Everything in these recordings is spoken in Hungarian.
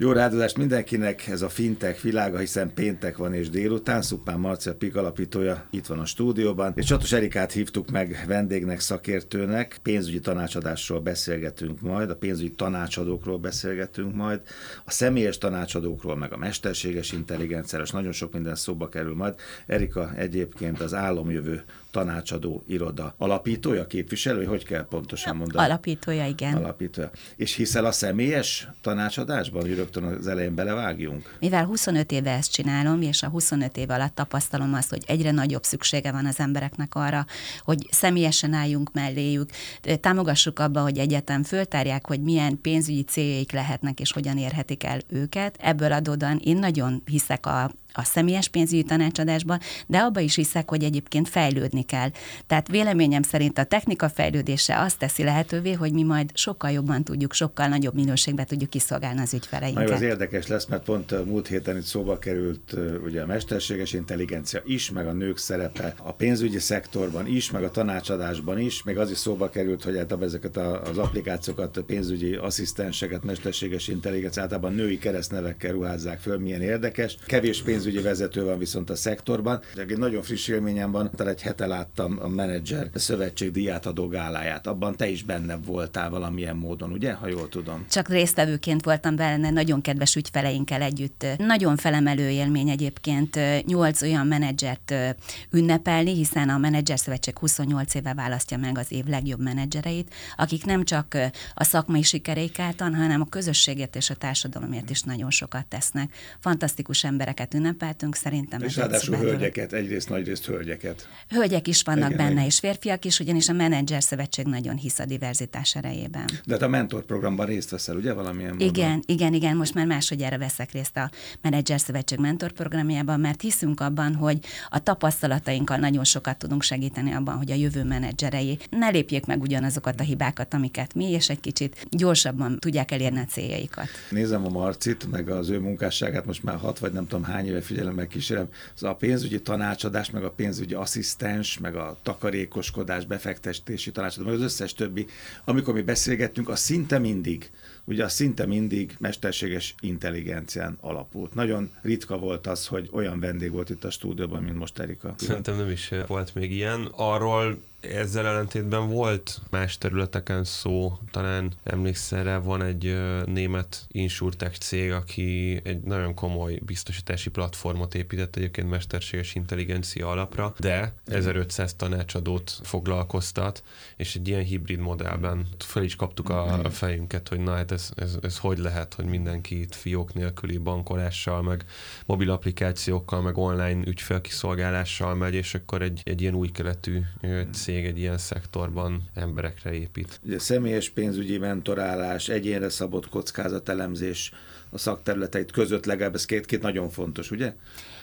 Jó ráadást mindenkinek, ez a fintech világa, hiszen péntek van és délután. Szupán Marcia Pik alapítója itt van a stúdióban. És Csatos Erikát hívtuk meg vendégnek, szakértőnek. Pénzügyi tanácsadásról beszélgetünk majd, a pénzügyi tanácsadókról beszélgetünk majd, a személyes tanácsadókról, meg a mesterséges intelligenciáról, és nagyon sok minden szóba kerül majd. Erika egyébként az álomjövő tanácsadó iroda alapítója, képviselő, hogy kell pontosan mondani? Alapítója, igen. Alapítója. És hiszel a személyes tanácsadásban, hogy rögtön az elején belevágjunk? Mivel 25 éve ezt csinálom, és a 25 év alatt tapasztalom azt, hogy egyre nagyobb szüksége van az embereknek arra, hogy személyesen álljunk melléjük, támogassuk abba, hogy egyetem föltárják, hogy milyen pénzügyi céljaik lehetnek, és hogyan érhetik el őket. Ebből adódóan én nagyon hiszek a a személyes pénzügyi tanácsadásban, de abba is hiszek, hogy egyébként fejlődni kell. Tehát véleményem szerint a technika fejlődése azt teszi lehetővé, hogy mi majd sokkal jobban tudjuk, sokkal nagyobb minőségben tudjuk kiszolgálni az ügyfeleinket. Nagyon az érdekes lesz, mert pont múlt héten itt szóba került ugye a mesterséges intelligencia is, meg a nők szerepe a pénzügyi szektorban is, meg a tanácsadásban is, meg az is szóba került, hogy hát ezeket az applikációkat, a pénzügyi asszisztenseket, mesterséges intelligencia általában női keresztnevekkel ruházzák föl, milyen érdekes. Kevés pénz pénzügyi vezető van viszont a szektorban. Egy nagyon friss élményem van, talán egy hete láttam a menedzser szövetség diátadó gáláját. Abban te is benne voltál valamilyen módon, ugye, ha jól tudom? Csak résztvevőként voltam benne, nagyon kedves ügyfeleinkkel együtt. Nagyon felemelő élmény egyébként nyolc olyan menedzsert ünnepelni, hiszen a menedzser szövetség 28 éve választja meg az év legjobb menedzsereit, akik nem csak a szakmai sikereik által, hanem a közösséget és a társadalomért is nagyon sokat tesznek. Fantasztikus embereket ünnepelni, ünnepeltünk, szerintem. És ráadásul hölgyeket, egyrészt nagyrészt hölgyeket. Hölgyek is vannak igen, benne, és férfiak is, ugyanis a menedzser szövetség nagyon hisz a diverzitás erejében. De hát a mentorprogramban részt veszel, ugye valamilyen módon? Igen, igen, igen, most már másodjára veszek részt a menedzser szövetség mentorprogramjában, mert hiszünk abban, hogy a tapasztalatainkkal nagyon sokat tudunk segíteni abban, hogy a jövő menedzserei ne lépjék meg ugyanazokat a hibákat, amiket mi, és egy kicsit gyorsabban tudják elérni a céljaikat. Nézem a Marcit, meg az ő munkásságát most már hat vagy nem tudom hány éve figyelemmel kísérem. Az a pénzügyi tanácsadás, meg a pénzügyi asszisztens, meg a takarékoskodás, befektetési tanácsadás, meg az összes többi, amikor mi beszélgettünk, az szinte mindig ugye az szinte mindig mesterséges intelligencián alapult. Nagyon ritka volt az, hogy olyan vendég volt itt a stúdióban, mint most Erika. Szerintem nem is volt még ilyen. Arról ezzel ellentétben volt más területeken szó, talán emlékszel rá, van egy német insurtech cég, aki egy nagyon komoly biztosítási platformot épített egyébként mesterséges intelligencia alapra, de 1500 tanácsadót foglalkoztat, és egy ilyen hibrid modellben fel is kaptuk a, a fejünket, hogy na hát ez, ez, ez hogy lehet, hogy mindenki itt fiók nélküli bankolással, meg mobil applikációkkal, meg online ügyfélkiszolgálással megy, és akkor egy, egy ilyen új keletű cég egy ilyen szektorban emberekre épít. Ugye személyes pénzügyi mentorálás, egyénre szabott kockázatelemzés a szakterületeit között legalább ez két, két nagyon fontos, ugye?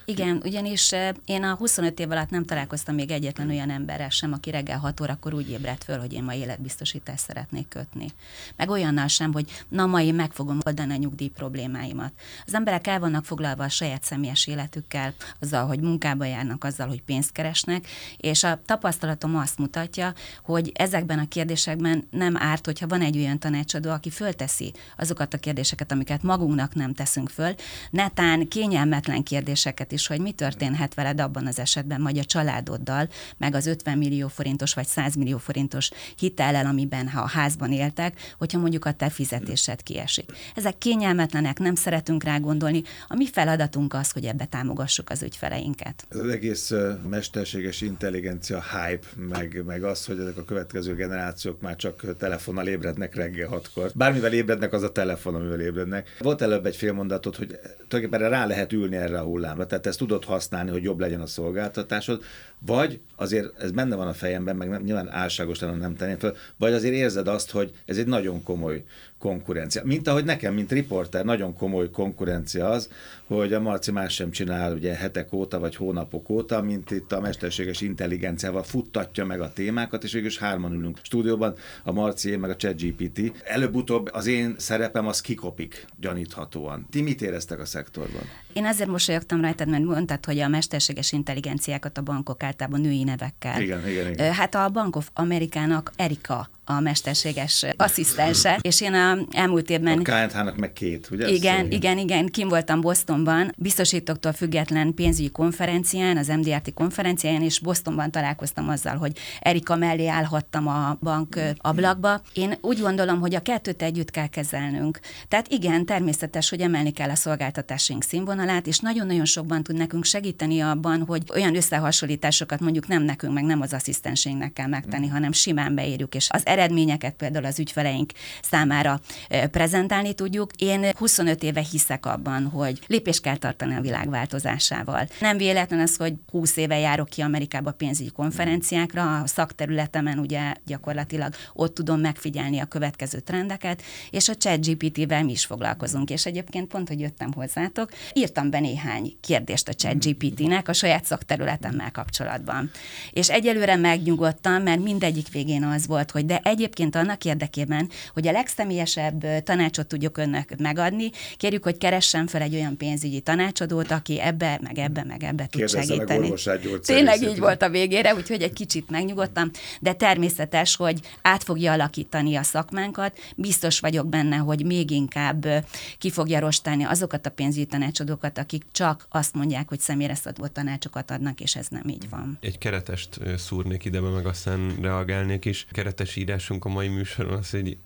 Igen, ugyanis én a 25 év alatt nem találkoztam még egyetlen olyan emberrel sem, aki reggel 6 órakor úgy ébredt föl, hogy én ma életbiztosítást szeretnék kötni. Meg olyannal sem, hogy na ma én meg fogom oldani a nyugdíj problémáimat. Az emberek el vannak foglalva a saját személyes életükkel, azzal, hogy munkába járnak, azzal, hogy pénzt keresnek, és a tapasztalatom azt mutatja, hogy ezekben a kérdésekben nem árt, hogyha van egy olyan tanácsadó, aki fölteszi azokat a kérdéseket, amiket magunknak nem teszünk föl, netán kényelmetlen kérdéseket is, hogy mi történhet veled abban az esetben, vagy a családoddal, meg az 50 millió forintos vagy 100 millió forintos hitellel, amiben ha a házban éltek, hogyha mondjuk a te fizetésed kiesik. Ezek kényelmetlenek, nem szeretünk rá gondolni. A mi feladatunk az, hogy ebbe támogassuk az ügyfeleinket. Az egész mesterséges intelligencia hype, meg, meg az, hogy ezek a következő generációk már csak telefonnal ébrednek reggel hatkor. Bármivel ébrednek, az a telefon, amivel ébrednek. Volt előbb egy fél mondatot, hogy tulajdonképpen rá lehet ülni erre a hullámra. Tehát ezt tudod használni, hogy jobb legyen a szolgáltatásod, vagy azért ez benne van a fejemben, meg nem, nyilván álságos lenne nem tenni fel, vagy azért érzed azt, hogy ez egy nagyon komoly konkurencia. Mint ahogy nekem, mint riporter, nagyon komoly konkurencia az, hogy a Marci más sem csinál ugye hetek óta, vagy hónapok óta, mint itt a mesterséges intelligenciával futtatja meg a témákat, és végül is hárman ülünk stúdióban, a Marci, meg a ChatGPT. Előbb-utóbb az én szerepem az kikopik gyaníthatóan. Ti mit éreztek a szektorban? Én azért mosolyogtam rajtad, mert mondtad, hogy a mesterséges intelligenciákat a bankok általában női nevekkel. Igen, igen, igen. Hát a Bank of Amerikának Erika a mesterséges asszisztense, és én a elmúlt évben... A KNH-nak meg két, ugye? Igen, igen, igen, kim voltam Bostonban, biztosítóktól független pénzügyi konferencián, az MDRT konferencián, és Bostonban találkoztam azzal, hogy Erika mellé állhattam a bank ablakba. Én úgy gondolom, hogy a kettőt együtt kell kezelnünk. Tehát igen, természetes, hogy emelni kell a szolgáltatásaink színvonalát, és nagyon-nagyon sokban tud nekünk segíteni abban, hogy olyan összehasonlításokat mondjuk nem nekünk, meg nem az asszisztenseinknek kell megtenni, hanem simán beírjuk, és az eredményeket például az ügyfeleink számára prezentálni tudjuk. Én 25 éve hiszek abban, hogy lépést kell tartani a világ változásával. Nem véletlen az, hogy 20 éve járok ki Amerikába pénzügyi konferenciákra, a szakterületemen ugye gyakorlatilag ott tudom megfigyelni a következő trendeket, és a chat GPT-vel mi is foglalkozunk. És egyébként pont, hogy jöttem hozzátok, írtam be néhány kérdést a chat GPT-nek a saját szakterületemmel kapcsolatban. És egyelőre megnyugodtam, mert mindegyik végén az volt, hogy de egyébként annak érdekében, hogy a legszemélyesebb tanácsot tudjuk önnek megadni, kérjük, hogy keressen fel egy olyan pénzügyi tanácsadót, aki ebbe, meg ebbe, meg ebbe tud segíteni. Tényleg így volt a végére, úgyhogy egy kicsit megnyugodtam, de természetes, hogy át fogja alakítani a szakmánkat. Biztos vagyok benne, hogy még inkább ki fogja rostálni azokat a pénzügyi tanácsadókat, akik csak azt mondják, hogy személyre szabott tanácsokat adnak, és ez nem így van. Egy keretest szúrnék ide, meg aztán reagálnék is. Keretes írásunk a mai műsoron az, hogy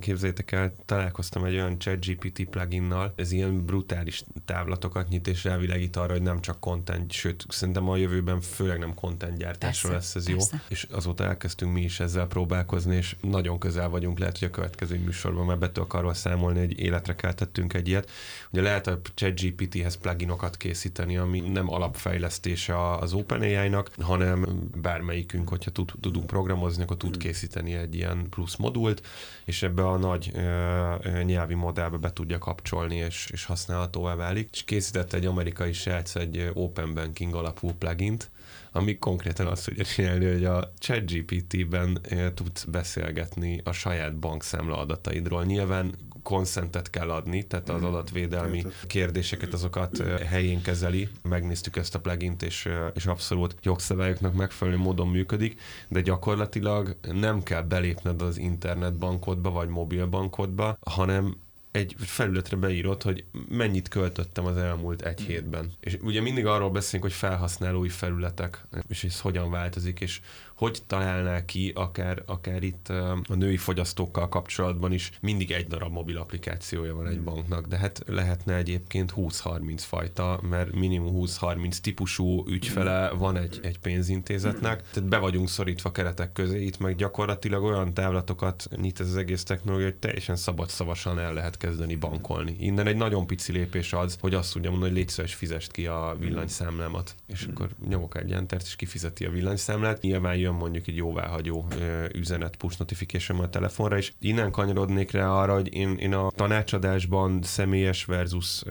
képzeljétek el, találkoztam egy olyan ChatGPT pluginnal, ez ilyen brutális távlatokat nyit, és elvilegít arra, hogy nem csak content, sőt, szerintem a jövőben főleg nem content gyártásra lesz ez persze. jó. És azóta elkezdtünk mi is ezzel próbálkozni, és nagyon közel vagyunk, lehet, hogy a következő műsorban már be tudok arról számolni, hogy életre keltettünk egy ilyet. Ugye lehet a ChatGPT-hez pluginokat készíteni, ami nem alapfejlesztése az OpenAI-nak, hanem bármelyikünk, hogyha tud, tudunk programozni, akkor tud készíteni egy ilyen plusz modult, és ebbe a nagy ö, nyelvi modellbe be tudja kapcsolni, és, és használhatóvá válik. És készített egy amerikai srác egy open banking alapú plugint, ami konkrétan azt tudja csinálni, hogy a ChatGPT-ben tudsz beszélgetni a saját bankszámla adataidról. Nyilván konszentet kell adni, tehát az adatvédelmi kérdéseket azokat helyén kezeli. Megnéztük ezt a plugint, és, és abszolút jogszabályoknak megfelelő módon működik, de gyakorlatilag nem kell belépned az internetbankodba vagy mobilbankodba, hanem egy felületre beírod, hogy mennyit költöttem az elmúlt egy hétben. És ugye mindig arról beszélünk, hogy felhasználói felületek, és ez hogyan változik, és hogy találná ki, akár, akár itt a női fogyasztókkal kapcsolatban is mindig egy darab mobil applikációja van egy hmm. banknak, de hát lehetne egyébként 20-30 fajta, mert minimum 20-30 típusú ügyfele hmm. van egy, egy pénzintézetnek, tehát be vagyunk szorítva keretek közé, itt meg gyakorlatilag olyan távlatokat nyit ez az egész technológia, hogy teljesen szabad-szavasan el lehet kezdeni bankolni. Innen egy nagyon pici lépés az, hogy azt tudja mondani, hogy légy szíves, fizest ki a villanyszámlámat, és hmm. akkor nyomok egy entert, és kifizeti a villanyszámlát. Nyilván jön mondjuk egy jóváhagyó üzenet push notification a telefonra, és innen kanyarodnék rá arra, hogy én, én a tanácsadásban személyes versus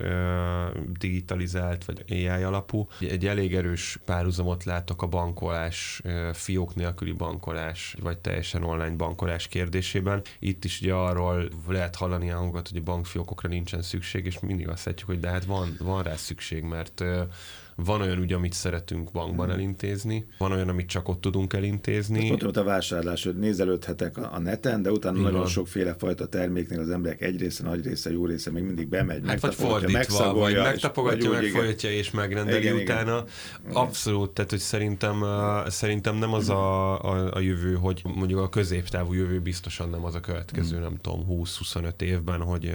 digitalizált, vagy AI alapú, egy elég erős párhuzamot látok a bankolás, fiók nélküli bankolás, vagy teljesen online bankolás kérdésében. Itt is ugye arról lehet hallani a hangokat, hogy a bankfiókokra nincsen szükség, és mindig azt látjuk, hogy de hát van, van rá szükség, mert van olyan ügy, amit szeretünk bankban hmm. elintézni, van olyan, amit csak ott tudunk elintézni. Ott ott a vásárlás, hogy nézelődhetek a neten, de utána Igen. nagyon sokféle fajta terméknél az emberek egy része, nagy része, jó része még mindig bemegy, hát vagy fordítva, vagy megtapogatja, megfolyatja és megrendeli igen, utána. Igen. Abszolút, tehát hogy szerintem, szerintem nem az a, a, a jövő, hogy mondjuk a középtávú jövő biztosan nem az a következő, hmm. nem tudom, 20-25 évben, hogy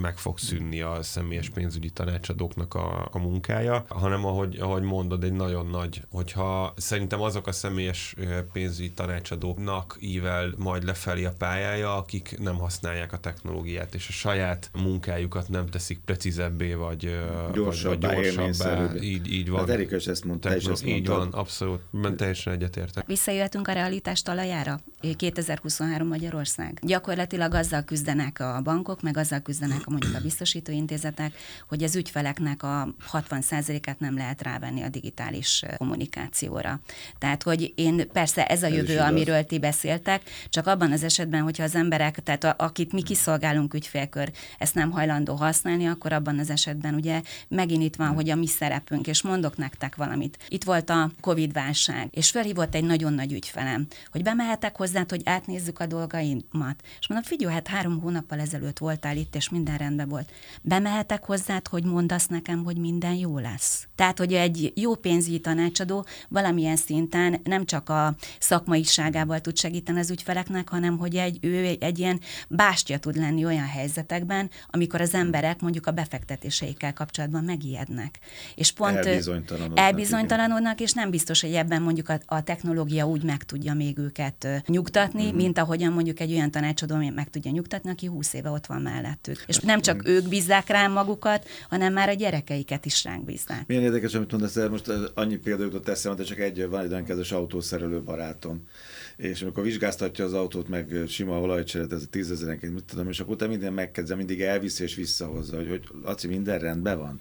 meg fog szűnni a személyes pénzügyi tanácsadóknak a, a munkája, hanem hanem ahogy, ahogy mondod, egy nagyon nagy, hogyha szerintem azok a személyes pénzügyi tanácsadóknak ível majd lefelé a pályája, akik nem használják a technológiát, és a saját munkájukat nem teszik precízebbé, vagy gyorsabbá, vagy gyorsabbá. Így, így van. Hát Erika is ezt mondta, és ezt Így van, abszolút, mert teljesen egyetértek. Visszajöhetünk a realitás talajára? 2023 Magyarország. Gyakorlatilag azzal küzdenek a bankok, meg azzal küzdenek a mondjuk a biztosítóintézetek, hogy az ügyfeleknek a 60%-át nem lehet rávenni a digitális kommunikációra. Tehát, hogy én persze ez a jövő, igaz. amiről ti beszéltek, csak abban az esetben, hogyha az emberek, tehát a, akit mi kiszolgálunk ügyfélkör, ezt nem hajlandó használni, akkor abban az esetben ugye megint itt van, hogy a mi szerepünk, és mondok nektek valamit. Itt volt a Covid-válság, és felhívott egy nagyon nagy ügyfelem, hogy bemehetek hozzá, hogy átnézzük a dolgaimat. És mondom, figyelj, hát három hónappal ezelőtt voltál itt, és minden rendben volt. Bemehetek hozzád, hogy mondasz nekem, hogy minden jó lesz. Tehát, hogy egy jó pénzügyi tanácsadó valamilyen szinten nem csak a szakmaiságával tud segíteni az ügyfeleknek, hanem hogy egy, ő egy ilyen bástya tud lenni olyan helyzetekben, amikor az emberek mondjuk a befektetéseikkel kapcsolatban megijednek. És pont Elbizonytalanodnak, elbizonytalanodnak, és nem biztos, hogy ebben mondjuk a, a technológia úgy meg tudja még őket nyugtatni, mm. mint ahogyan mondjuk egy olyan tanácsadó meg tudja nyugtatni, aki 20 éve ott van mellettük. És nem csak ők bízzák rá magukat, hanem már a gyerekeiket is ránk bízzák. Milyen érdekes, amit mondasz, most annyi példa jutott eszembe, de csak egy van egy olyan kedves autószerelő barátom, és amikor vizsgáztatja az autót, meg sima olajcseret, ez a tízezerenként, mit tudom, és akkor utána minden megkezdem, mindig elviszi és visszahozza, hogy, hogy Laci, minden rendben van.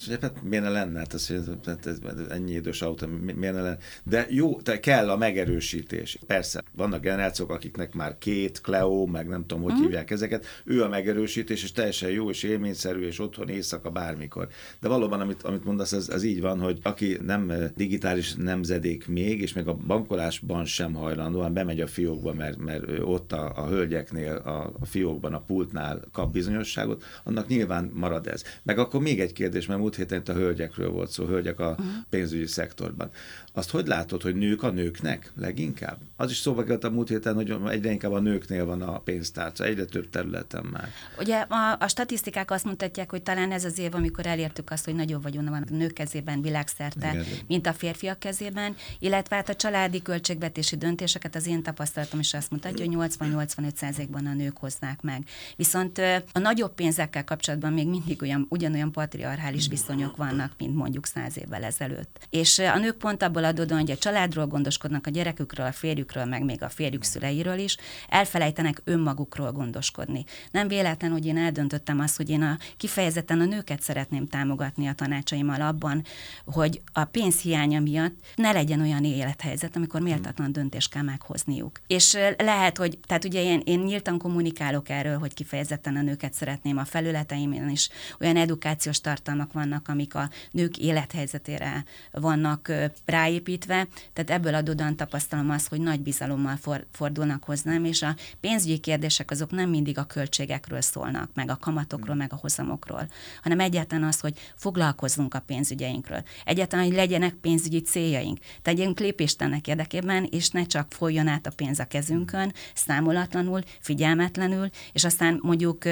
És mondja, hát miért ne lenne? Hát ez, hát ez, ennyi idős autó, mi- miért ne lenne? De jó, te kell a megerősítés. Persze, vannak generációk, akiknek már két, Cleo, meg nem tudom, hogy mm. hívják ezeket. Ő a megerősítés, és teljesen jó, és élményszerű, és otthon éjszaka bármikor. De valóban, amit, amit mondasz, ez, ez így van, hogy aki nem digitális nemzedék még, és még a bankolásban sem hajlandó, hanem bemegy a fiókba, mert, mert ott a, a hölgyeknél, a, a fiókban, a pultnál kap bizonyosságot, annak nyilván marad ez. Meg akkor még egy kérdés, mert múlt héten itt a hölgyekről volt szó, hölgyek a pénzügyi szektorban. Azt hogy látod, hogy nők a nőknek leginkább? Az is szóba került a múlt héten, hogy egyre inkább a nőknél van a pénztárca, egyre több területen már. Ugye a, a statisztikák azt mutatják, hogy talán ez az év, amikor elértük azt, hogy nagyobb vagyon van a nők kezében világszerte, Igen. mint a férfiak kezében, illetve hát a családi költségvetési döntéseket az én tapasztalatom is azt mutatja, hogy 80-85%-ban a nők hoznák meg. Viszont a nagyobb pénzekkel kapcsolatban még mindig olyan, ugyanolyan patriarchális viszonyok vannak, mint mondjuk száz évvel ezelőtt. És ö, a nők pont abból adódóan, hogy a családról gondoskodnak, a gyerekükről, a férjükről, meg még a férjük szüleiről is, elfelejtenek önmagukról gondoskodni. Nem véletlen, hogy én eldöntöttem azt, hogy én a, kifejezetten a nőket szeretném támogatni a tanácsaimmal abban, hogy a pénzhiánya miatt ne legyen olyan élethelyzet, amikor méltatlan döntést kell meghozniuk. És ö, lehet, hogy, tehát ugye én, én nyíltan kommunikálok erről, hogy kifejezetten a nőket szeretném a felületeimen is, olyan edukációs tartalmak vannak, amik a nők élethelyzetére vannak ráépítve, tehát ebből adódóan tapasztalom azt, hogy nagy bizalommal for, fordulnak hozzám, és a pénzügyi kérdések azok nem mindig a költségekről szólnak, meg a kamatokról, meg a hozamokról, hanem egyáltalán az, hogy foglalkozzunk a pénzügyeinkről. Egyáltalán, hogy legyenek pénzügyi céljaink. Tegyünk lépést ennek érdekében, és ne csak folyjon át a pénz a kezünkön, számolatlanul, figyelmetlenül, és aztán mondjuk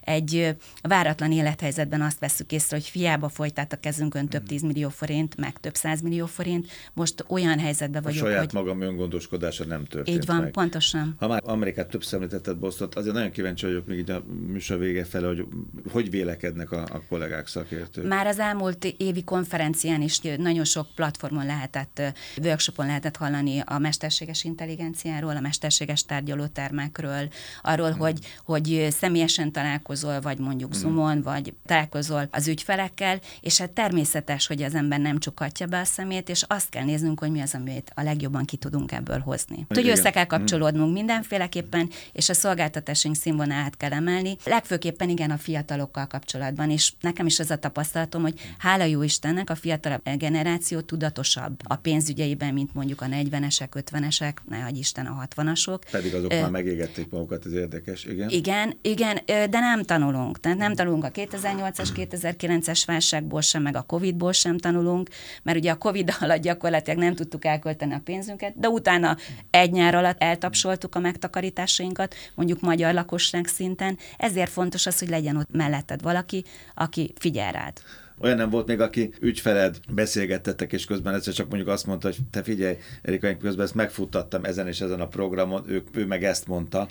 egy váratlan élethelyzetben azt veszük észre, hogy fiába folyt át a kezünkön több tízmillió forint, meg több százmillió forint, most olyan helyzetben A vagyok, saját hogy magam öngondoskodása nem történt így van, meg. pontosan. Ha már Amerikát többször említetted Boston, azért nagyon kíváncsi vagyok még így a műsor vége fele, hogy hogy vélekednek a, a kollégák, szakértők. Már az elmúlt évi konferencián is nagyon sok platformon lehetett, workshopon lehetett hallani a mesterséges intelligenciáról, a mesterséges tárgyalótermekről, arról, hmm. hogy, hogy személyesen találkozol, vagy mondjuk hmm. Zoomon, vagy találkozol az ügyfelekkel, és hát természetes, hogy az ember nem csukhatja be a szemét, és azt kell néznünk, hogy mi az, amit a legjobban ki tudunk ebből hozni. Hogy össze kell kapcsolódnunk mindenféleképpen, és a szolgáltatásunk színvonalát kell emelni, legfőképpen igen a fiatalokkal kapcsolatban, és nekem is az a tapasztalatom, hogy hála jó Istennek a fiatalabb generáció tudatosabb a pénzügyeiben, mint mondjuk a 40-esek, 50-esek, ne hagyj Isten a 60-asok. Pedig azok Ö, már megégették magukat, ez érdekes, igen. Igen, igen, de nem tanulunk. Tehát nem tanulunk a 2008-as, 2009-es válságból sem, meg a Covid-ból sem tanulunk, mert ugye a Covid alatt gyakorlatilag nem tudtuk elkölteni a pénzünket, de utána egy nyár alatt eltapsoltuk a megtakarításainkat, mondjuk magyar lakosság szinten. Ezért fontos az, hogy legyen ott melletted valaki, aki figyel rád. Olyan nem volt még, aki ügyfeled, beszélgettetek, és közben egyszer csak mondjuk azt mondta, hogy te figyelj, Erika, én közben ezt megfuttattam ezen és ezen a programon, ő, ő meg ezt mondta,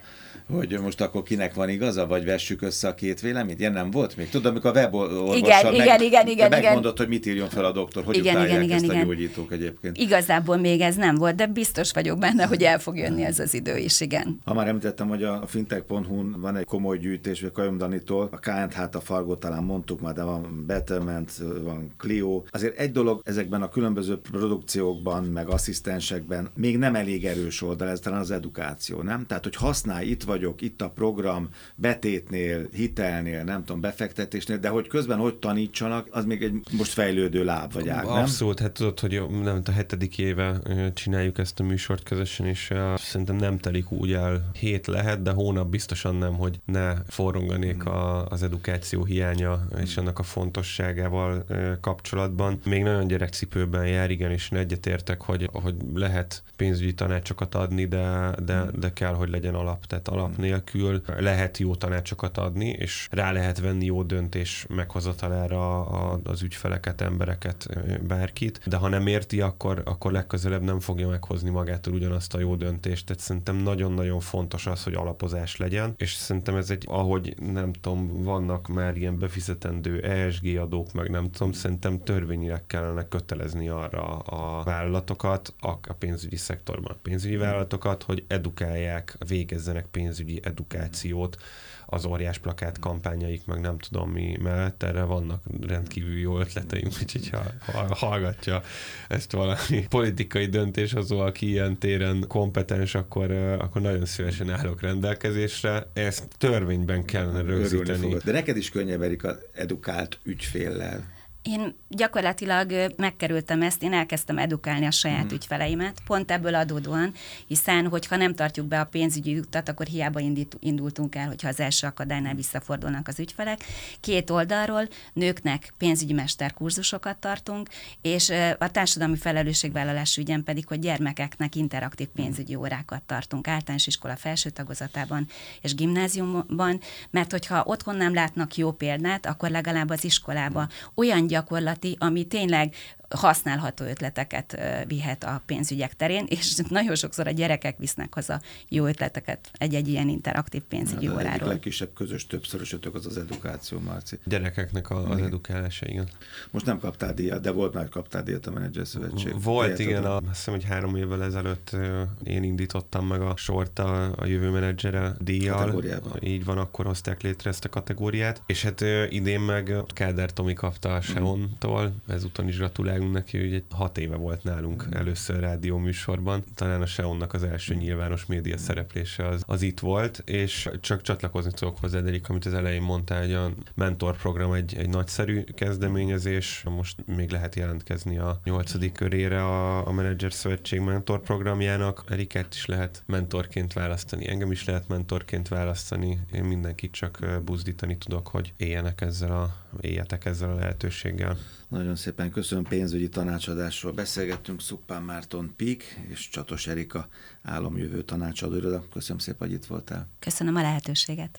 hogy most akkor kinek van igaza, vagy vessük össze a két véleményt? Ilyen nem volt még? Tudod, amikor a weborvossal Igen, meg, igen, igen, igen, megmondott, hogy mit írjon fel a doktor, hogy Igen, utálják igen, ezt igen, a igen. gyógyítók egyébként. Igazából még ez nem volt, de biztos vagyok benne, hogy el fog jönni ez az idő is, igen. Ha már említettem, hogy a fintech.hu-n van egy komoly gyűjtés, vagy Kajom Danitól, a KNH-t, a Fargo talán mondtuk már, de van Betterment, Element, van Clio. Azért egy dolog ezekben a különböző produkciókban, meg asszisztensekben még nem elég erős oldal, ez talán az edukáció, nem? Tehát, hogy használj, itt vagyok, itt a program, betétnél, hitelnél, nem tudom, befektetésnél, de hogy közben hogy tanítsanak, az még egy most fejlődő láb vagy ág, nem? Abszolút, hát tudod, hogy nem, a hetedik éve csináljuk ezt a műsort közösen, és uh, szerintem nem telik úgy el, hét lehet, de hónap biztosan nem, hogy ne forronganék hmm. a, az edukáció hiánya és hmm. annak a fontosságával uh, kapcsolatban. Még nagyon gyerekcipőben jár, igen, és egyetértek, hogy, hogy lehet pénzügyi tanácsokat adni, de, de, de kell, hogy legyen alap. Tehát alap nélkül lehet jó tanácsokat adni, és rá lehet venni jó döntés meghozatalára az ügyfeleket, embereket, bárkit, de ha nem érti, akkor, akkor legközelebb nem fogja meghozni magától ugyanazt a jó döntést. Tehát szerintem nagyon-nagyon fontos az, hogy alapozás legyen, és szerintem ez egy, ahogy nem tudom, vannak már ilyen befizetendő ESG adók, meg nem tudom, szerintem törvényileg kellene kötelezni arra a vállalatokat, a pénzügyi szektorban a pénzügyi vállalatokat, hogy edukálják, végezzenek pénzügyi edukációt, az óriás plakát kampányaik, meg nem tudom mi mellett, erre vannak rendkívül jó ötleteim, úgyhogy ha hallgatja ezt valami politikai döntéshozó, aki ilyen téren kompetens, akkor, akkor nagyon szívesen állok rendelkezésre. Ezt törvényben kellene rögzíteni. De neked is könnyebb, Erika, edukált ügyféllel én gyakorlatilag megkerültem ezt, én elkezdtem edukálni a saját mm. ügyfeleimet, pont ebből adódóan, hiszen hogyha nem tartjuk be a pénzügyi utat, akkor hiába indít, indultunk el, hogyha az első akadálynál visszafordulnak az ügyfelek. Két oldalról nőknek pénzügyi mesterkurzusokat tartunk, és a társadalmi felelősségvállalás ügyen pedig, hogy gyermekeknek interaktív pénzügyi órákat tartunk általános iskola felső tagozatában és gimnáziumban, mert hogyha otthon nem látnak jó példát, akkor legalább az iskolába olyan gyakorlati, ami tényleg használható ötleteket vihet a pénzügyek terén, és nagyon sokszor a gyerekek visznek haza jó ötleteket egy-egy ilyen interaktív pénzügyi hát, óráról. A legkisebb közös többszörösötök az az edukáció, Marci. Gyerekeknek a, az edukálása, igen. Most nem kaptál díjat, de volt már kaptál díjat a Menedzser Szövetség. Volt, igen, a, azt hiszem, hogy három évvel ezelőtt én indítottam meg a sort a, a jövő menedzsere díjjal. Így van, akkor hozták létre ezt a kategóriát, és hát idén meg Kádár Tomi kapta a Seon-tól, ezúton is gratulálunk gratulálunk neki, hogy egy hat éve volt nálunk mm. először rádió műsorban. Talán a Seonnak az első nyilvános média szereplése az, az itt volt, és csak csatlakozni tudok hozzá, Erik, amit az elején mondtál, hogy a mentor program egy, egy nagyszerű kezdeményezés. Most még lehet jelentkezni a nyolcadik körére a, a Manager Szövetség mentor programjának. Erikát is lehet mentorként választani, engem is lehet mentorként választani. Én mindenkit csak buzdítani tudok, hogy éljenek ezzel a, éljetek ezzel a lehetőséggel. Nagyon szépen köszönöm, pénzügyi tanácsadásról beszélgettünk, Szuppán Márton Pík és Csatos Erika álomjövő tanácsadóra. Köszönöm szépen, hogy itt voltál. Köszönöm a lehetőséget.